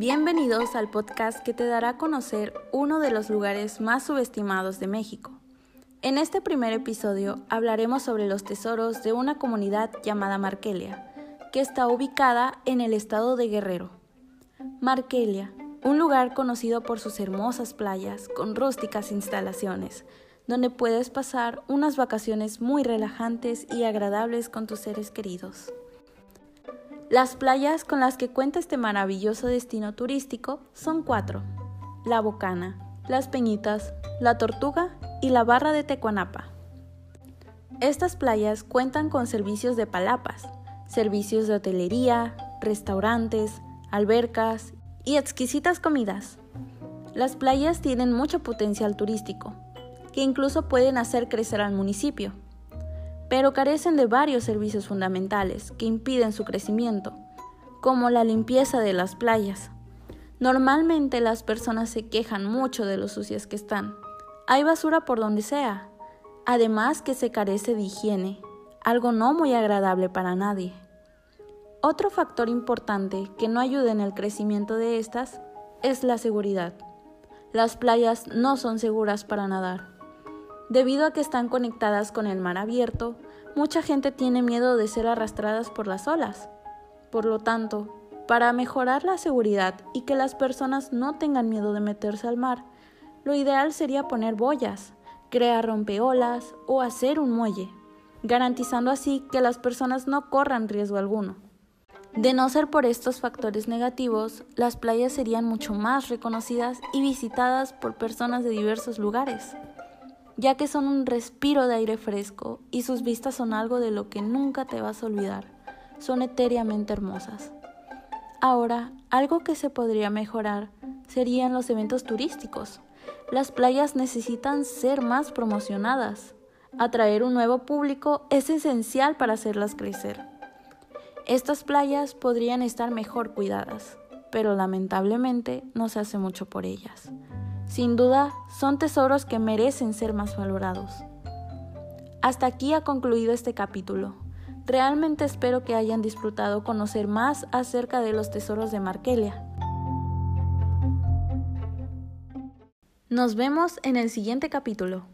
Bienvenidos al podcast que te dará a conocer uno de los lugares más subestimados de México. En este primer episodio hablaremos sobre los tesoros de una comunidad llamada Markelia, que está ubicada en el estado de Guerrero. Markelia, un lugar conocido por sus hermosas playas con rústicas instalaciones, donde puedes pasar unas vacaciones muy relajantes y agradables con tus seres queridos. Las playas con las que cuenta este maravilloso destino turístico son cuatro. La Bocana, Las Peñitas, La Tortuga y la Barra de Tecuanapa. Estas playas cuentan con servicios de palapas, servicios de hotelería, restaurantes, albercas y exquisitas comidas. Las playas tienen mucho potencial turístico, que incluso pueden hacer crecer al municipio pero carecen de varios servicios fundamentales que impiden su crecimiento, como la limpieza de las playas. Normalmente las personas se quejan mucho de lo sucias que están. Hay basura por donde sea, además que se carece de higiene, algo no muy agradable para nadie. Otro factor importante que no ayuda en el crecimiento de estas es la seguridad. Las playas no son seguras para nadar. Debido a que están conectadas con el mar abierto, mucha gente tiene miedo de ser arrastradas por las olas. Por lo tanto, para mejorar la seguridad y que las personas no tengan miedo de meterse al mar, lo ideal sería poner boyas, crear rompeolas o hacer un muelle, garantizando así que las personas no corran riesgo alguno. De no ser por estos factores negativos, las playas serían mucho más reconocidas y visitadas por personas de diversos lugares ya que son un respiro de aire fresco y sus vistas son algo de lo que nunca te vas a olvidar. Son etéreamente hermosas. Ahora, algo que se podría mejorar serían los eventos turísticos. Las playas necesitan ser más promocionadas. Atraer un nuevo público es esencial para hacerlas crecer. Estas playas podrían estar mejor cuidadas, pero lamentablemente no se hace mucho por ellas. Sin duda, son tesoros que merecen ser más valorados. Hasta aquí ha concluido este capítulo. Realmente espero que hayan disfrutado conocer más acerca de los tesoros de Markelia. Nos vemos en el siguiente capítulo.